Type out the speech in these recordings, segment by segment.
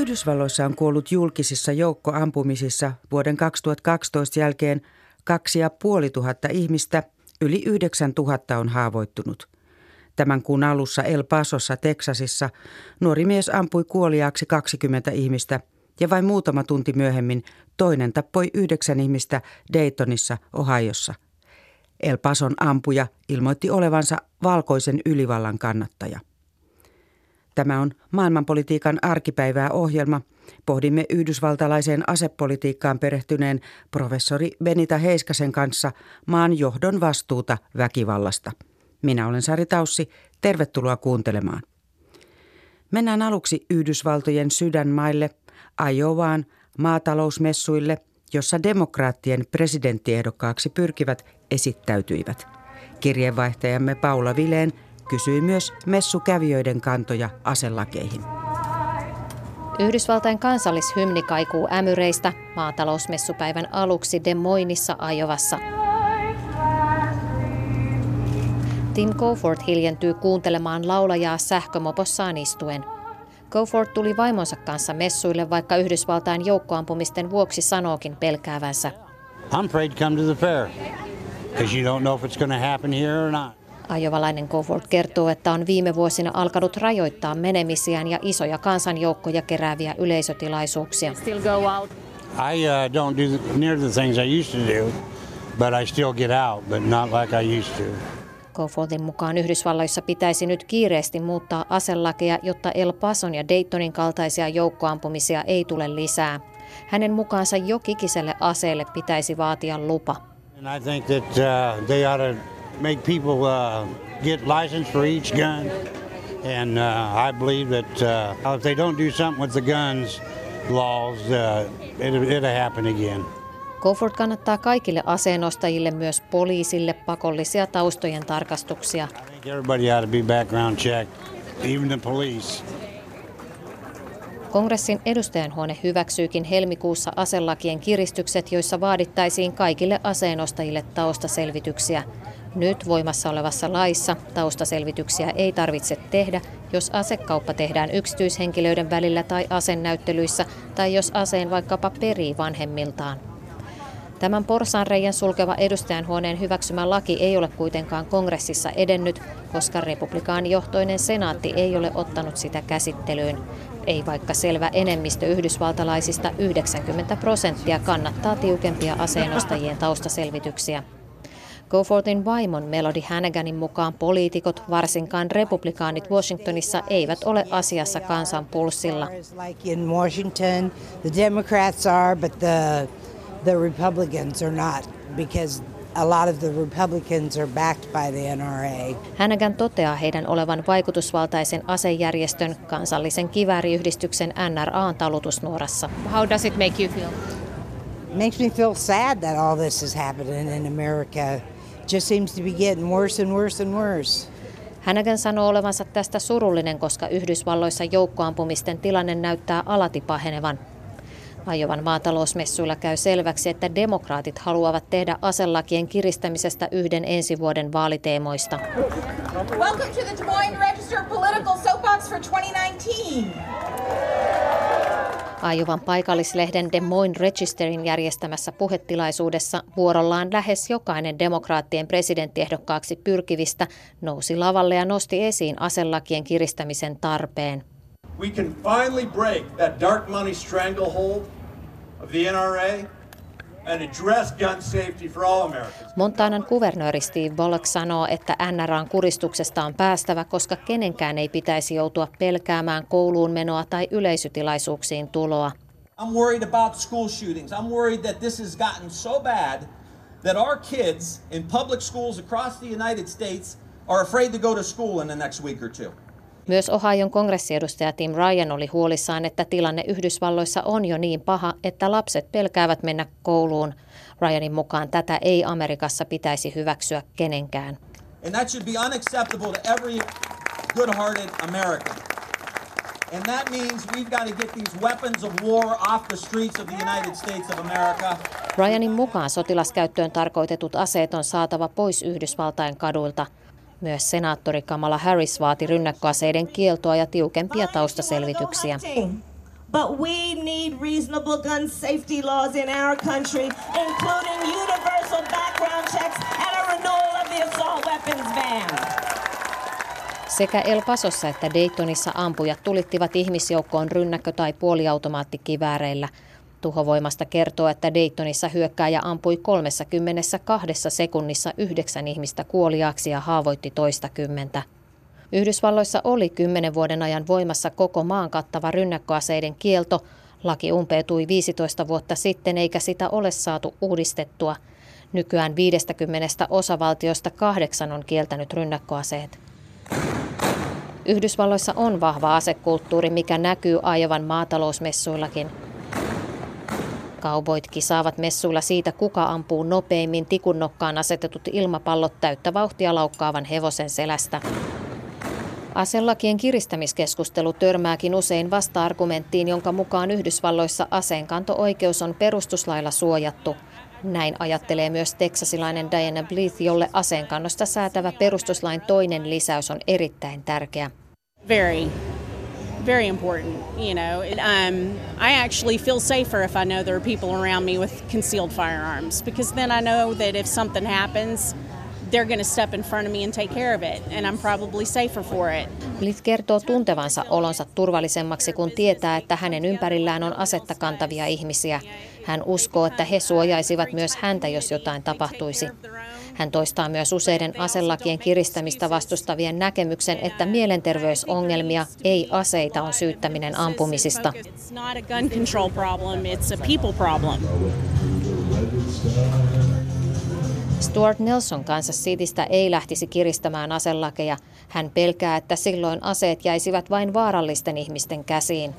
Yhdysvalloissa on kuollut julkisissa joukkoampumisissa vuoden 2012 jälkeen kaksi ja puoli tuhatta ihmistä, yli yhdeksän tuhatta on haavoittunut. Tämän kuun alussa El Pasossa, Teksasissa, nuori mies ampui kuoliaaksi 20 ihmistä ja vain muutama tunti myöhemmin toinen tappoi yhdeksän ihmistä Daytonissa, Ohiossa. El Pason ampuja ilmoitti olevansa valkoisen ylivallan kannattaja. Tämä on maailmanpolitiikan arkipäivää ohjelma. Pohdimme yhdysvaltalaiseen asepolitiikkaan perehtyneen professori Benita Heiskasen kanssa maan johdon vastuuta väkivallasta. Minä olen Sari Taussi. Tervetuloa kuuntelemaan. Mennään aluksi Yhdysvaltojen sydänmaille, Ajovaan, maatalousmessuille, jossa demokraattien presidenttiehdokkaaksi pyrkivät esittäytyivät. Kirjeenvaihtajamme Paula Vileen – kysyi myös messukävijöiden kantoja aselakeihin. Yhdysvaltain kansallishymni kaikuu ämyreistä maatalousmessupäivän aluksi Des Moinesissa Ajovassa. Tim Coford hiljentyy kuuntelemaan laulajaa sähkömopossaan istuen. Coford tuli vaimonsa kanssa messuille, vaikka Yhdysvaltain joukkoampumisten vuoksi sanookin pelkäävänsä. I'm afraid to come to the fair, because you don't know if it's going to happen here or not. Ajovalainen Cofort kertoo, että on viime vuosina alkanut rajoittaa menemisiään ja isoja kansanjoukkoja kerääviä yleisötilaisuuksia. I uh, don't do near the things I used to do, but I still get out, but not like I used to. Mukaan Yhdysvalloissa pitäisi nyt kiireesti muuttaa aselakeja, jotta El Pason ja Daytonin kaltaisia joukkoampumisia ei tule lisää. Hänen mukaansa jokikiselle aseelle pitäisi vaatia lupa. And I think that, uh, they ought to make people uh, get license for each gun. And uh, I believe that uh, if they don't do something with the guns laws, uh, it, it'll happen again. Kofort kannattaa kaikille aseenostajille, myös poliisille, pakollisia taustojen tarkastuksia. I think everybody ought to be background checked, even the police. Kongressin edustajanhuone hyväksyykin helmikuussa aselakien kiristykset, joissa vaadittaisiin kaikille aseenostajille taustaselvityksiä. Nyt voimassa olevassa laissa taustaselvityksiä ei tarvitse tehdä, jos asekauppa tehdään yksityishenkilöiden välillä tai asennäyttelyissä tai jos aseen vaikkapa perii vanhemmiltaan. Tämän porsaanreijan sulkeva edustajanhuoneen hyväksymä laki ei ole kuitenkaan kongressissa edennyt, koska republikaanijohtoinen senaatti ei ole ottanut sitä käsittelyyn. Ei vaikka selvä enemmistö yhdysvaltalaisista 90 prosenttia kannattaa tiukempia aseenostajien taustaselvityksiä. Gofortin vaimon Melody Hannaganin mukaan poliitikot, varsinkaan republikaanit Washingtonissa, eivät ole asiassa kansan pulssilla. A lot of the Republicans are backed by the NRA. Hannigan toteaa heidän olevan vaikutusvaltaisen asejärjestön kansallisen kivääriyhdistyksen NRAn talutusnuorassa. How does it make you feel? Makes me feel sad that all this is happening in America just seems to be getting worse and worse and worse. Hänäkään sanoo olevansa tästä surullinen, koska Yhdysvalloissa joukkoampumisten tilanne näyttää alati pahenevan. Ajovan maatalousmessuilla käy selväksi, että demokraatit haluavat tehdä aselakien kiristämisestä yhden ensi vuoden vaaliteemoista. Welcome to the Des Moines Register Political Soapbox for 2019. Ajuvan paikallislehden Des Moines Registerin järjestämässä puhetilaisuudessa vuorollaan lähes jokainen demokraattien presidenttiehdokkaaksi pyrkivistä nousi lavalle ja nosti esiin aselakien kiristämisen tarpeen. We can finally break that dark money stranglehold of the NRA Montanan kuvernööri Steve Bullock sanoo, että NRAn kuristuksesta on päästävä, koska kenenkään ei pitäisi joutua pelkäämään kouluun menoa tai yleisötilaisuuksiin tuloa. I'm worried about school shootings. I'm worried that this has gotten so bad that our kids in public schools across the United States are afraid to go to school in the next week or two. Myös Ohion kongressiedustaja Tim Ryan oli huolissaan, että tilanne Yhdysvalloissa on jo niin paha, että lapset pelkäävät mennä kouluun. Ryanin mukaan tätä ei Amerikassa pitäisi hyväksyä kenenkään. And that should be unacceptable to every good-hearted American. And that means we've got to get these weapons of war off the streets of the United States of America. Ryanin mukaan sotilaskäyttöön tarkoitetut aseet on saatava pois Yhdysvaltain kaduilta – myös senaattori Kamala Harris vaati rynnäkköaseiden kieltoa ja tiukempia taustaselvityksiä. But we need reasonable gun safety laws in our country, including universal background checks and a renewal of the assault weapons ban. Sekä El Pasossa että Daytonissa ampujat tulittivat ihmisjoukkoon rynnäkkö- tai puoliautomaattikivääreillä. Tuhovoimasta kertoo, että Daytonissa hyökkääjä ampui 32 sekunnissa yhdeksän ihmistä kuoliaaksi ja haavoitti toista kymmentä. Yhdysvalloissa oli kymmenen vuoden ajan voimassa koko maan kattava rynnäkköaseiden kielto. Laki umpeutui 15 vuotta sitten eikä sitä ole saatu uudistettua. Nykyään 50 osavaltiosta kahdeksan on kieltänyt rynnäkköaseet. Yhdysvalloissa on vahva asekulttuuri, mikä näkyy Ajovan maatalousmessuillakin. Kauboit kisaavat messuilla siitä, kuka ampuu nopeimmin tikunnokkaan asetetut ilmapallot täyttä vauhtia laukkaavan hevosen selästä. Aselakien kiristämiskeskustelu törmääkin usein vasta-argumenttiin, jonka mukaan Yhdysvalloissa aseenkanto-oikeus on perustuslailla suojattu. Näin ajattelee myös teksasilainen Diana Bleeth, jolle aseenkannosta säätävä perustuslain toinen lisäys on erittäin tärkeä. Very, very important. You know, um, I actually feel safer if I know there are people around me with concealed firearms because then I know that if something happens, they're going to step in front of me and take care of it, and I'm probably safer for it. Blith kertoo tuntevansa olonsa turvallisemmaksi, kun tietää, että hänen ympärillään on asetta kantavia ihmisiä. Hän uskoo, että he suojaisivat myös häntä, jos jotain tapahtuisi. Hän toistaa myös useiden aselakien kiristämistä vastustavien näkemyksen, että mielenterveysongelmia, ei aseita, on syyttäminen ampumisista. Stuart Nelson Kansas Citystä ei lähtisi kiristämään aselakeja. Hän pelkää, että silloin aseet jäisivät vain vaarallisten ihmisten käsiin.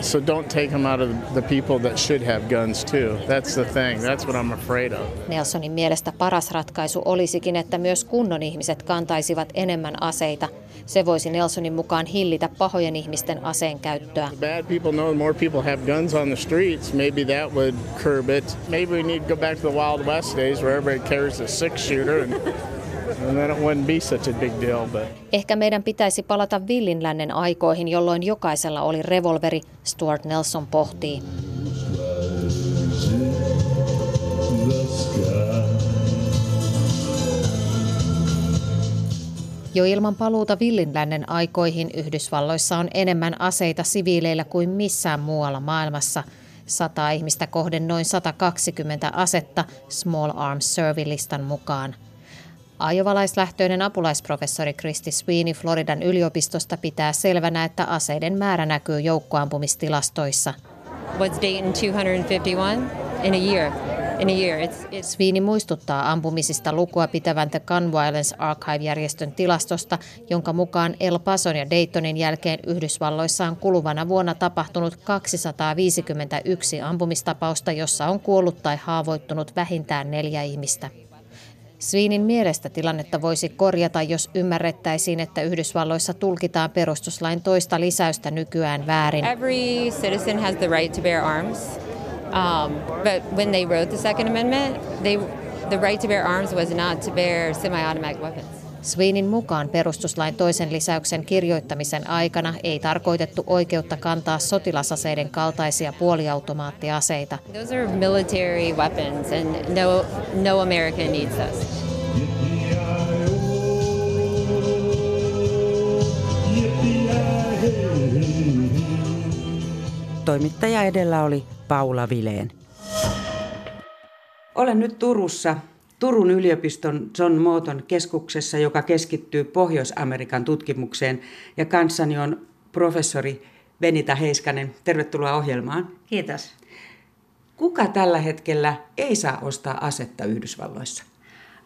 So don't take them out of the people that should have guns too. That's the thing. That's what I'm afraid of. Nelsonin mielestä paras ratkaisu olisikin, että myös kunnon ihmiset kantaisivat enemmän aseita. Se voisi Nelsonin mukaan hillitä pahojen ihmisten aseen käyttöä. Bad people know more people have guns on the streets. Maybe that would curb it. Maybe we need to go back to the Wild West days where everybody carries a six shooter and But Ehkä meidän pitäisi palata villinlännen aikoihin, jolloin jokaisella oli revolveri, Stuart Nelson pohtii. Jo ilman paluuta villinlännen aikoihin Yhdysvalloissa on enemmän aseita siviileillä kuin missään muualla maailmassa. Sata ihmistä kohden noin 120 asetta Small Arms Survey-listan mukaan. Ajovalaislähtöinen apulaisprofessori Christy Sweeney Floridan yliopistosta pitää selvänä, että aseiden määrä näkyy joukkoampumistilastoissa. was Dayton 251 in a year. In a year, it's it's Sweeney muistuttaa ampumisista lukua pitävän The Gun Violence Archive-järjestön tilastosta, jonka mukaan El Pason ja Daytonin jälkeen Yhdysvalloissa on kuluvana vuonna tapahtunut 251 ampumistapausta, jossa on kuollut tai haavoittunut vähintään neljä ihmistä. Sweenin mielestä tilannetta voisi korjata, jos ymmärrettäisiin, että Yhdysvalloissa tulkitaan perustuslain toista lisäystä nykyään väärin. every citizen has the right to bear arms. Um, but when they wrote the Second Amendment, they the right to bear arms was not to bear semi-automatic weapons. Sweenin mukaan perustuslain toisen lisäyksen kirjoittamisen aikana ei tarkoitettu oikeutta kantaa sotilasaseiden kaltaisia puoliautomaattiaseita. Those are military weapons, and no no American needs those. Toimittaja edellä oli Paula Vileen. Olen nyt Turussa Turun yliopiston John Morton keskuksessa, joka keskittyy Pohjois-Amerikan tutkimukseen. Ja kanssani on professori Benita Heiskanen. Tervetuloa ohjelmaan. Kiitos. Kuka tällä hetkellä ei saa ostaa asetta Yhdysvalloissa?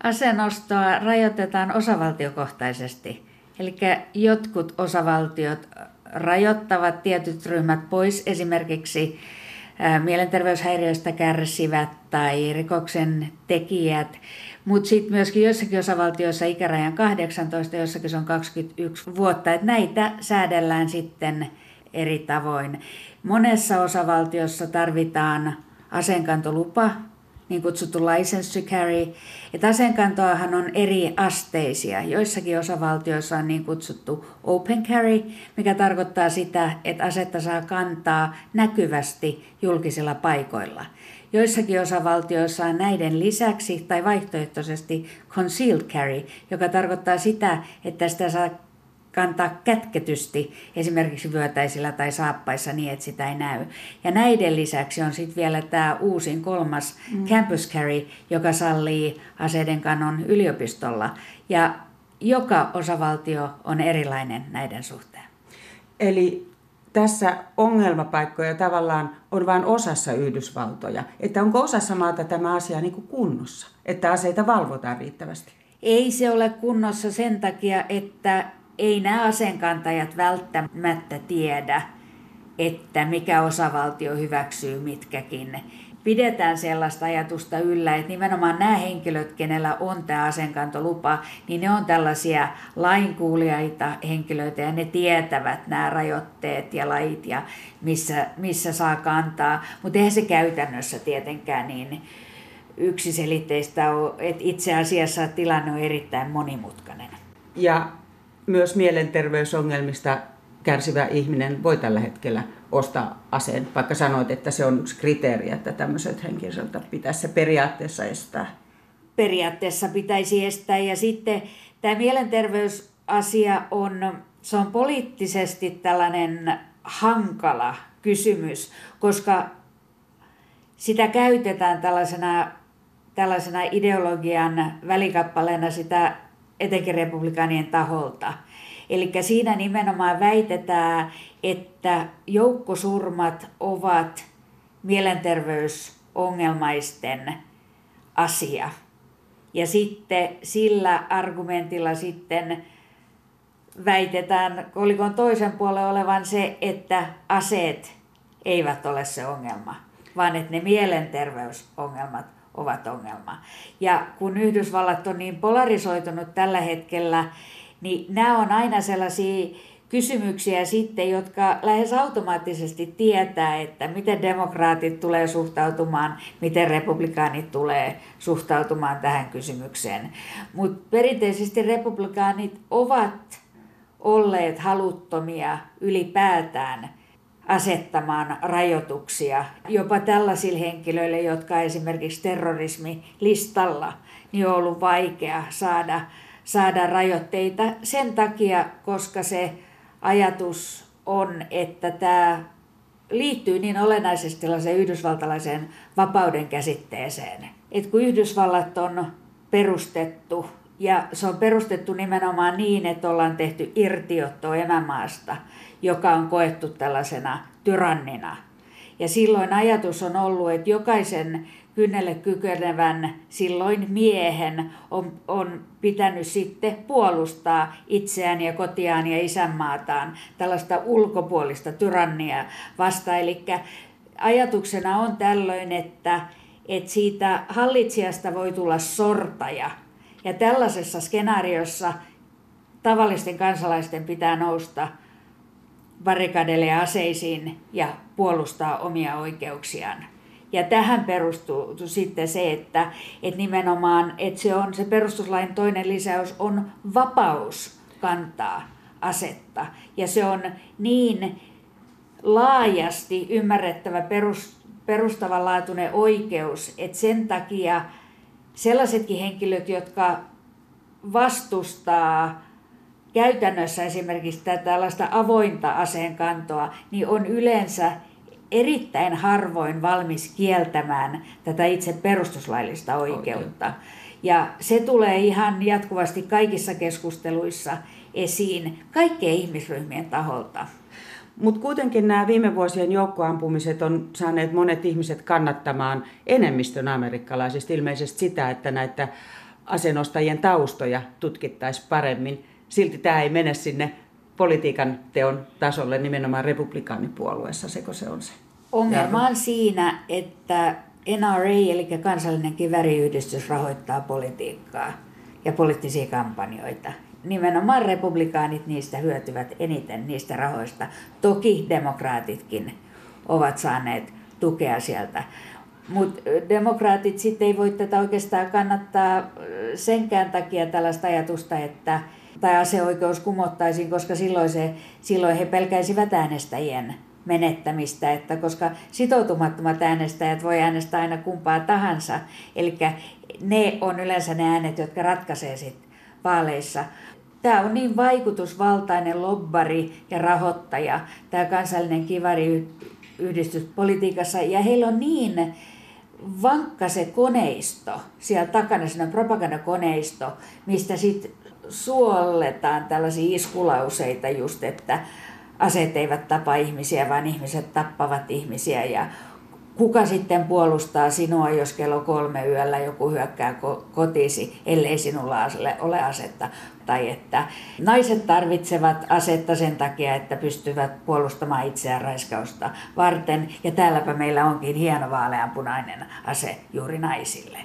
Asenostoa rajoitetaan osavaltiokohtaisesti. Eli jotkut osavaltiot rajoittavat tietyt ryhmät pois, esimerkiksi mielenterveyshäiriöistä kärsivät tai rikoksen tekijät. Mutta sitten myöskin joissakin osavaltioissa ikärajan 18, jossakin se on 21 vuotta. Et näitä säädellään sitten eri tavoin. Monessa osavaltiossa tarvitaan aseenkantolupa niin kutsuttu license to carry. Että aseenkantoahan on eri asteisia. Joissakin osavaltioissa on niin kutsuttu open carry, mikä tarkoittaa sitä, että asetta saa kantaa näkyvästi julkisilla paikoilla. Joissakin osavaltioissa on näiden lisäksi tai vaihtoehtoisesti concealed carry, joka tarkoittaa sitä, että sitä saa kantaa kätketysti esimerkiksi vyötäisillä tai saappaissa niin, että sitä ei näy. Ja näiden lisäksi on sitten vielä tämä uusin kolmas mm. campus carry, joka sallii aseiden kannon yliopistolla. Ja joka osavaltio on erilainen näiden suhteen. Eli tässä ongelmapaikkoja tavallaan on vain osassa Yhdysvaltoja. Että onko osassa maata tämä asia niin kuin kunnossa, että aseita valvotaan riittävästi? Ei se ole kunnossa sen takia, että ei nämä aseenkantajat välttämättä tiedä, että mikä osavaltio hyväksyy mitkäkin. Pidetään sellaista ajatusta yllä, että nimenomaan nämä henkilöt, kenellä on tämä aseenkantolupa, niin ne on tällaisia lainkuulijaita henkilöitä ja ne tietävät nämä rajoitteet ja lait ja missä, missä saa kantaa. Mutta eihän se käytännössä tietenkään niin yksiselitteistä ole, että itse asiassa tilanne on erittäin monimutkainen. Ja myös mielenterveysongelmista kärsivä ihminen voi tällä hetkellä ostaa aseen, vaikka sanoit, että se on yksi kriteeri, että tämmöiset henkilöt pitäisi se periaatteessa estää. Periaatteessa pitäisi estää ja sitten tämä mielenterveysasia on, se on poliittisesti tällainen hankala kysymys, koska sitä käytetään tällaisena, tällaisena ideologian välikappaleena sitä etenkin republikaanien taholta. Eli siinä nimenomaan väitetään, että joukkosurmat ovat mielenterveysongelmaisten asia. Ja sitten sillä argumentilla sitten väitetään kolikon toisen puolen olevan se, että aseet eivät ole se ongelma, vaan että ne mielenterveysongelmat ovat ongelma. Ja kun Yhdysvallat on niin polarisoitunut tällä hetkellä, niin nämä on aina sellaisia kysymyksiä sitten, jotka lähes automaattisesti tietää, että miten demokraatit tulee suhtautumaan, miten republikaanit tulee suhtautumaan tähän kysymykseen. Mutta perinteisesti republikaanit ovat olleet haluttomia ylipäätään – asettamaan rajoituksia jopa tällaisille henkilöille, jotka esimerkiksi terrorismilistalla, niin on ollut vaikea saada, saada rajoitteita sen takia, koska se ajatus on, että tämä liittyy niin olennaisesti sellaiseen yhdysvaltalaiseen vapauden käsitteeseen. että kun Yhdysvallat on perustettu ja se on perustettu nimenomaan niin, että ollaan tehty irtiotto emämaasta, joka on koettu tällaisena tyrannina. Ja silloin ajatus on ollut, että jokaisen kynnelle kykenevän silloin miehen on, on pitänyt sitten puolustaa itseään ja kotiaan ja isänmaataan tällaista ulkopuolista tyrannia vastaan. Eli ajatuksena on tällöin, että, että siitä hallitsijasta voi tulla sortaja – ja tällaisessa skenaariossa tavallisten kansalaisten pitää nousta barrikadeille ja aseisiin ja puolustaa omia oikeuksiaan. Ja tähän perustuu sitten se, että, että nimenomaan että se, on, se perustuslain toinen lisäys on vapaus kantaa asetta. Ja se on niin laajasti ymmärrettävä perus, perustavanlaatuinen oikeus, että sen takia sellaisetkin henkilöt, jotka vastustaa käytännössä esimerkiksi tällaista avointa aseenkantoa, niin on yleensä erittäin harvoin valmis kieltämään tätä itse perustuslaillista oikeutta. Ja se tulee ihan jatkuvasti kaikissa keskusteluissa esiin kaikkien ihmisryhmien taholta. Mutta kuitenkin nämä viime vuosien joukkoampumiset on saaneet monet ihmiset kannattamaan enemmistön amerikkalaisista ilmeisesti sitä, että näitä asenostajien taustoja tutkittaisiin paremmin. Silti tämä ei mene sinne politiikan teon tasolle nimenomaan republikaanipuolueessa, seko se on se? Ongelma on siinä, että NRA, eli kansallinen kiväriyhdistys, rahoittaa politiikkaa ja poliittisia kampanjoita nimenomaan republikaanit niistä hyötyvät eniten niistä rahoista. Toki demokraatitkin ovat saaneet tukea sieltä. Mutta demokraatit sitten ei voi tätä oikeastaan kannattaa senkään takia tällaista ajatusta, että tai aseoikeus kumottaisiin, koska silloin, se, silloin he pelkäisivät äänestäjien menettämistä, että koska sitoutumattomat äänestäjät voi äänestää aina kumpaa tahansa, eli ne on yleensä ne äänet, jotka ratkaisee sitten vaaleissa. Tämä on niin vaikutusvaltainen lobbari ja rahoittaja, tämä kansallinen kivariyhdistys politiikassa, ja heillä on niin vankka se koneisto, siellä takana se propagandakoneisto, mistä sitten suolletaan tällaisia iskulauseita just, että aseet eivät tapa ihmisiä, vaan ihmiset tappavat ihmisiä ja kuka sitten puolustaa sinua, jos kello kolme yöllä joku hyökkää kotisi, ellei sinulla ole asetta. Tai että naiset tarvitsevat asetta sen takia, että pystyvät puolustamaan itseään raiskausta varten. Ja täälläpä meillä onkin hieno vaaleanpunainen ase juuri naisille.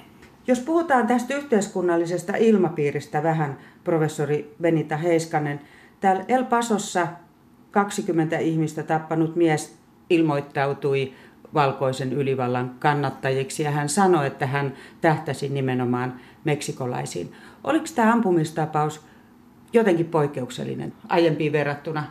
Jos puhutaan tästä yhteiskunnallisesta ilmapiiristä vähän, professori Benita Heiskanen, täällä El Pasossa 20 ihmistä tappanut mies ilmoittautui valkoisen ylivallan kannattajiksi ja hän sanoi, että hän tähtäsi nimenomaan meksikolaisiin. Oliko tämä ampumistapaus jotenkin poikkeuksellinen aiempiin verrattuna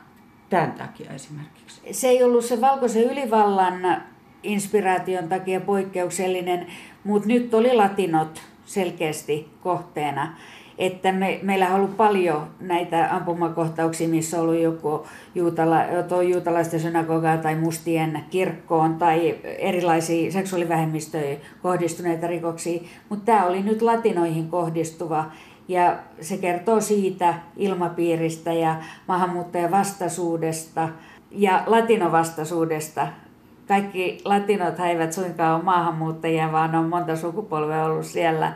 tämän takia esimerkiksi? Se ei ollut se valkoisen ylivallan inspiraation takia poikkeuksellinen, mutta nyt oli latinot selkeästi kohteena että me, meillä on ollut paljon näitä ampumakohtauksia, missä on ollut joku juutala, juutalaisten synagogaa tai mustien kirkkoon tai erilaisia seksuaalivähemmistöihin kohdistuneita rikoksia, mutta tämä oli nyt latinoihin kohdistuva ja se kertoo siitä ilmapiiristä ja maahanmuuttajan vastaisuudesta ja latinovastaisuudesta. Kaikki latinot eivät suinkaan ole maahanmuuttajia, vaan on monta sukupolvea ollut siellä,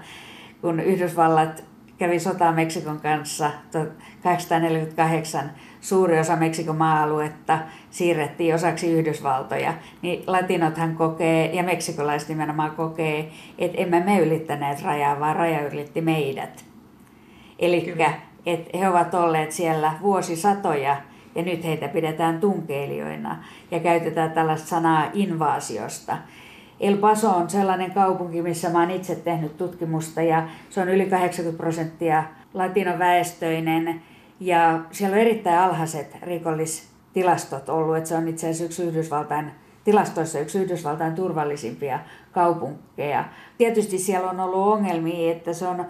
kun Yhdysvallat kävi sotaa Meksikon kanssa 1848. Suuri osa Meksikon maa-aluetta siirrettiin osaksi Yhdysvaltoja. Niin latinothan kokee, ja meksikolaiset nimenomaan kokee, että emme me ylittäneet rajaa, vaan raja ylitti meidät. Eli että he ovat olleet siellä vuosisatoja ja nyt heitä pidetään tunkeilijoina ja käytetään tällaista sanaa invaasiosta. El Paso on sellainen kaupunki, missä mä oon itse tehnyt tutkimusta ja se on yli 80 prosenttia latinoväestöinen ja siellä on erittäin alhaiset rikollistilastot ollut, että se on itse asiassa yksi Yhdysvaltain tilastoissa yksi Yhdysvaltain turvallisimpia kaupunkeja. Tietysti siellä on ollut ongelmia, että se on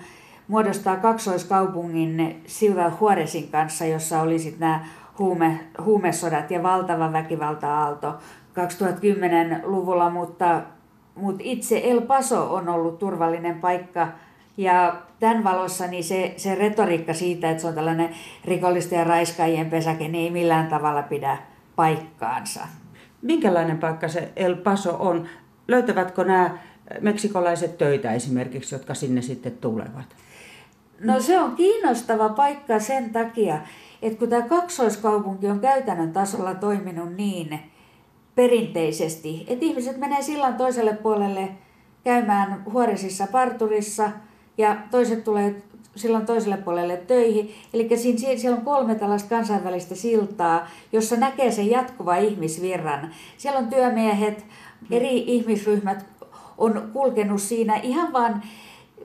muodostaa kaksoiskaupungin Ciudad Juarezin kanssa, jossa oli sitten nämä huume, huumesodat ja valtava väkivalta-aalto 2010-luvulla, mutta mutta itse El Paso on ollut turvallinen paikka ja tämän valossa niin se, se retoriikka siitä, että se on tällainen rikollisten ja raiskaajien pesäke, niin ei millään tavalla pidä paikkaansa. Minkälainen paikka se El Paso on? Löytävätkö nämä meksikolaiset töitä esimerkiksi, jotka sinne sitten tulevat? No se on kiinnostava paikka sen takia, että kun tämä kaksoiskaupunki on käytännön tasolla toiminut niin, perinteisesti. Että ihmiset menee sillan toiselle puolelle käymään huoresissa parturissa ja toiset tulee silloin toiselle puolelle töihin. Eli siinä, siellä on kolme tällaista kansainvälistä siltaa, jossa näkee sen jatkuva ihmisvirran. Siellä on työmiehet, eri ihmisryhmät on kulkenut siinä ihan vaan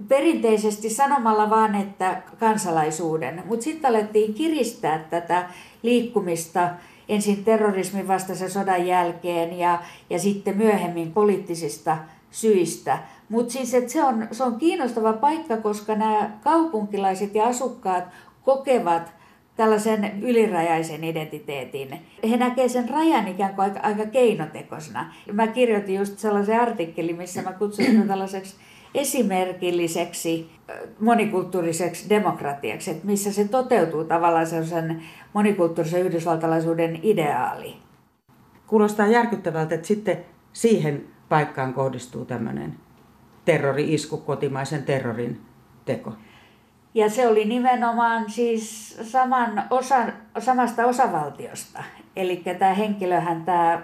perinteisesti sanomalla vaan, että kansalaisuuden. Mutta sitten alettiin kiristää tätä liikkumista ensin terrorismin vastaisen sodan jälkeen ja, ja sitten myöhemmin poliittisista syistä. Mutta siis se, on, se on kiinnostava paikka, koska nämä kaupunkilaiset ja asukkaat kokevat tällaisen ylirajaisen identiteetin. He näkevät sen rajan ikään kuin aika, aika keinotekoisena. Mä kirjoitin just sellaisen artikkelin, missä mä kutsun sitä tällaiseksi esimerkilliseksi monikulttuuriseksi demokratiaksi, että missä se toteutuu tavallaan sellaisen monikulttuurisen yhdysvaltalaisuuden ideaali. Kuulostaa järkyttävältä, että sitten siihen paikkaan kohdistuu tämmöinen terrori-isku, kotimaisen terrorin teko. Ja se oli nimenomaan siis saman osa, samasta osavaltiosta. Eli tämä henkilöhän, tämä,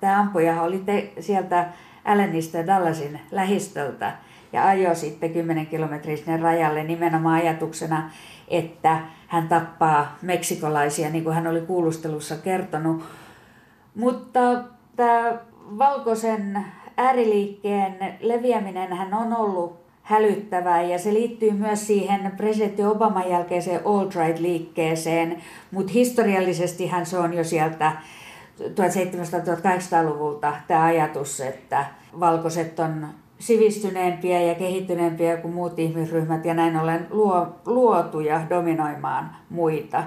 tämä ampuja oli te, sieltä Allenista Dallasin lähistöltä ja ajoi sitten 10 kilometriä sinne rajalle nimenomaan ajatuksena, että hän tappaa meksikolaisia, niin kuin hän oli kuulustelussa kertonut. Mutta tämä valkoisen ääriliikkeen leviäminen hän on ollut hälyttävää ja se liittyy myös siihen presidentti Obaman jälkeiseen alt-right-liikkeeseen, mutta historiallisestihan se on jo sieltä 1700-1800-luvulta tämä ajatus, että valkoiset on sivistyneempiä ja kehittyneempiä kuin muut ihmisryhmät ja näin ollen luo, luotuja dominoimaan muita.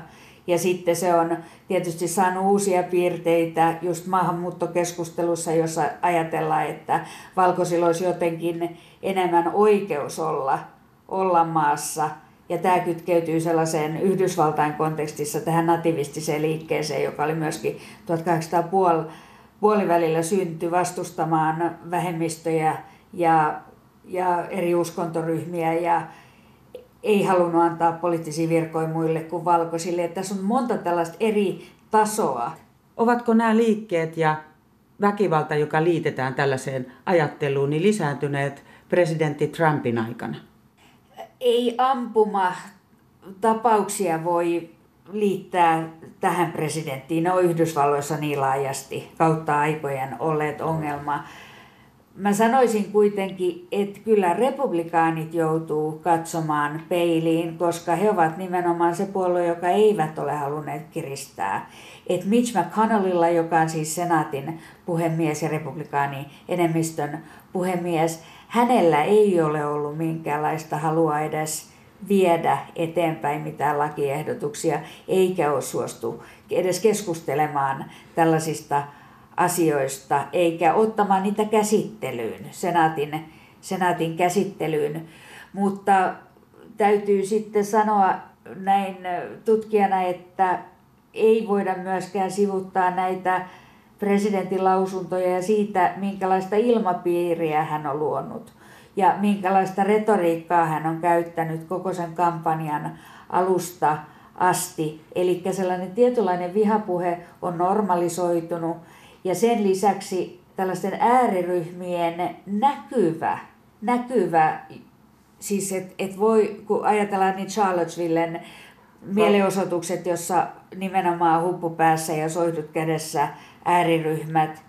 Ja sitten se on tietysti saanut uusia piirteitä just maahanmuuttokeskustelussa, jossa ajatellaan, että valkoisilla olisi jotenkin enemmän oikeus olla, olla maassa. Ja tämä kytkeytyy sellaiseen Yhdysvaltain kontekstissa tähän nativistiseen liikkeeseen, joka oli myöskin 1800 puolivälillä synty vastustamaan vähemmistöjä ja, ja eri uskontoryhmiä ja ei halunnut antaa poliittisia virkoja muille kuin valkoisille. Että tässä on monta tällaista eri tasoa. Ovatko nämä liikkeet ja väkivalta, joka liitetään tällaiseen ajatteluun, niin lisääntyneet presidentti Trumpin aikana? Ei ampuma tapauksia voi liittää tähän presidenttiin. Ne on Yhdysvalloissa niin laajasti kautta aikojen olleet ongelma. Mä sanoisin kuitenkin, että kyllä republikaanit joutuu katsomaan peiliin, koska he ovat nimenomaan se puolue, joka eivät ole halunneet kiristää. Et Mitch McConnellilla, joka on siis senaatin puhemies ja republikaani enemmistön puhemies, hänellä ei ole ollut minkäänlaista halua edes viedä eteenpäin mitään lakiehdotuksia, eikä ole suostu edes keskustelemaan tällaisista asioista, eikä ottamaan niitä käsittelyyn, senaatin, senaatin käsittelyyn. Mutta täytyy sitten sanoa näin tutkijana, että ei voida myöskään sivuttaa näitä presidentin lausuntoja ja siitä, minkälaista ilmapiiriä hän on luonut ja minkälaista retoriikkaa hän on käyttänyt koko sen kampanjan alusta asti. Eli sellainen tietynlainen vihapuhe on normalisoitunut ja sen lisäksi tällaisten ääriryhmien näkyvä, näkyvä siis että et voi, kun ajatellaan niin Charlottesvillen mielenosoitukset, jossa nimenomaan huppupäässä ja soitut kädessä ääriryhmät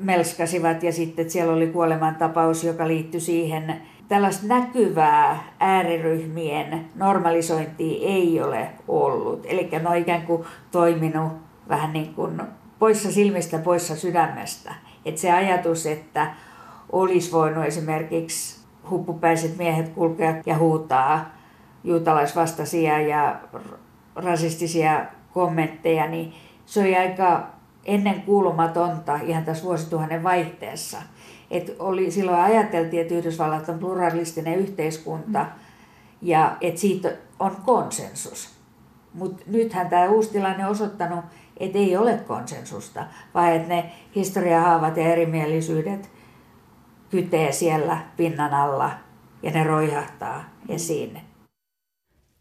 melskasivat ja sitten siellä oli kuolemantapaus, joka liittyi siihen. Tällaista näkyvää ääriryhmien normalisointia ei ole ollut. Eli ne on ikään kuin toiminut vähän niin kuin poissa silmistä, poissa sydämestä. Että se ajatus, että olisi voinut esimerkiksi huppupäiset miehet kulkea ja huutaa juutalaisvastaisia ja rasistisia kommentteja, niin se oli aika ennen kuulumatonta ihan tässä vuosituhannen vaihteessa. Et oli, silloin ajateltiin, että Yhdysvallat on pluralistinen yhteiskunta ja että siitä on konsensus. Mutta nythän tämä uusi tilanne on osoittanut, että ei ole konsensusta, vaan että ne historiahaavat ja erimielisyydet kytee siellä pinnan alla ja ne roihahtaa esiin.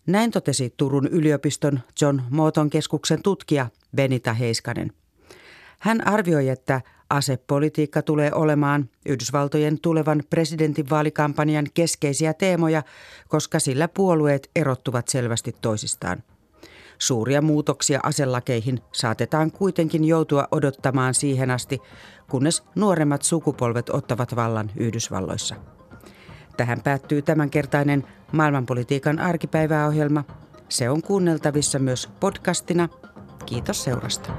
Näin totesi Turun yliopiston John Mooton keskuksen tutkija Benita Heiskanen. Hän arvioi, että asepolitiikka tulee olemaan Yhdysvaltojen tulevan presidentinvaalikampanjan keskeisiä teemoja, koska sillä puolueet erottuvat selvästi toisistaan. Suuria muutoksia aselakeihin saatetaan kuitenkin joutua odottamaan siihen asti, kunnes nuoremmat sukupolvet ottavat vallan Yhdysvalloissa. Tähän päättyy tämänkertainen maailmanpolitiikan arkipäiväohjelma. Se on kuunneltavissa myös podcastina. Kiitos seurasta.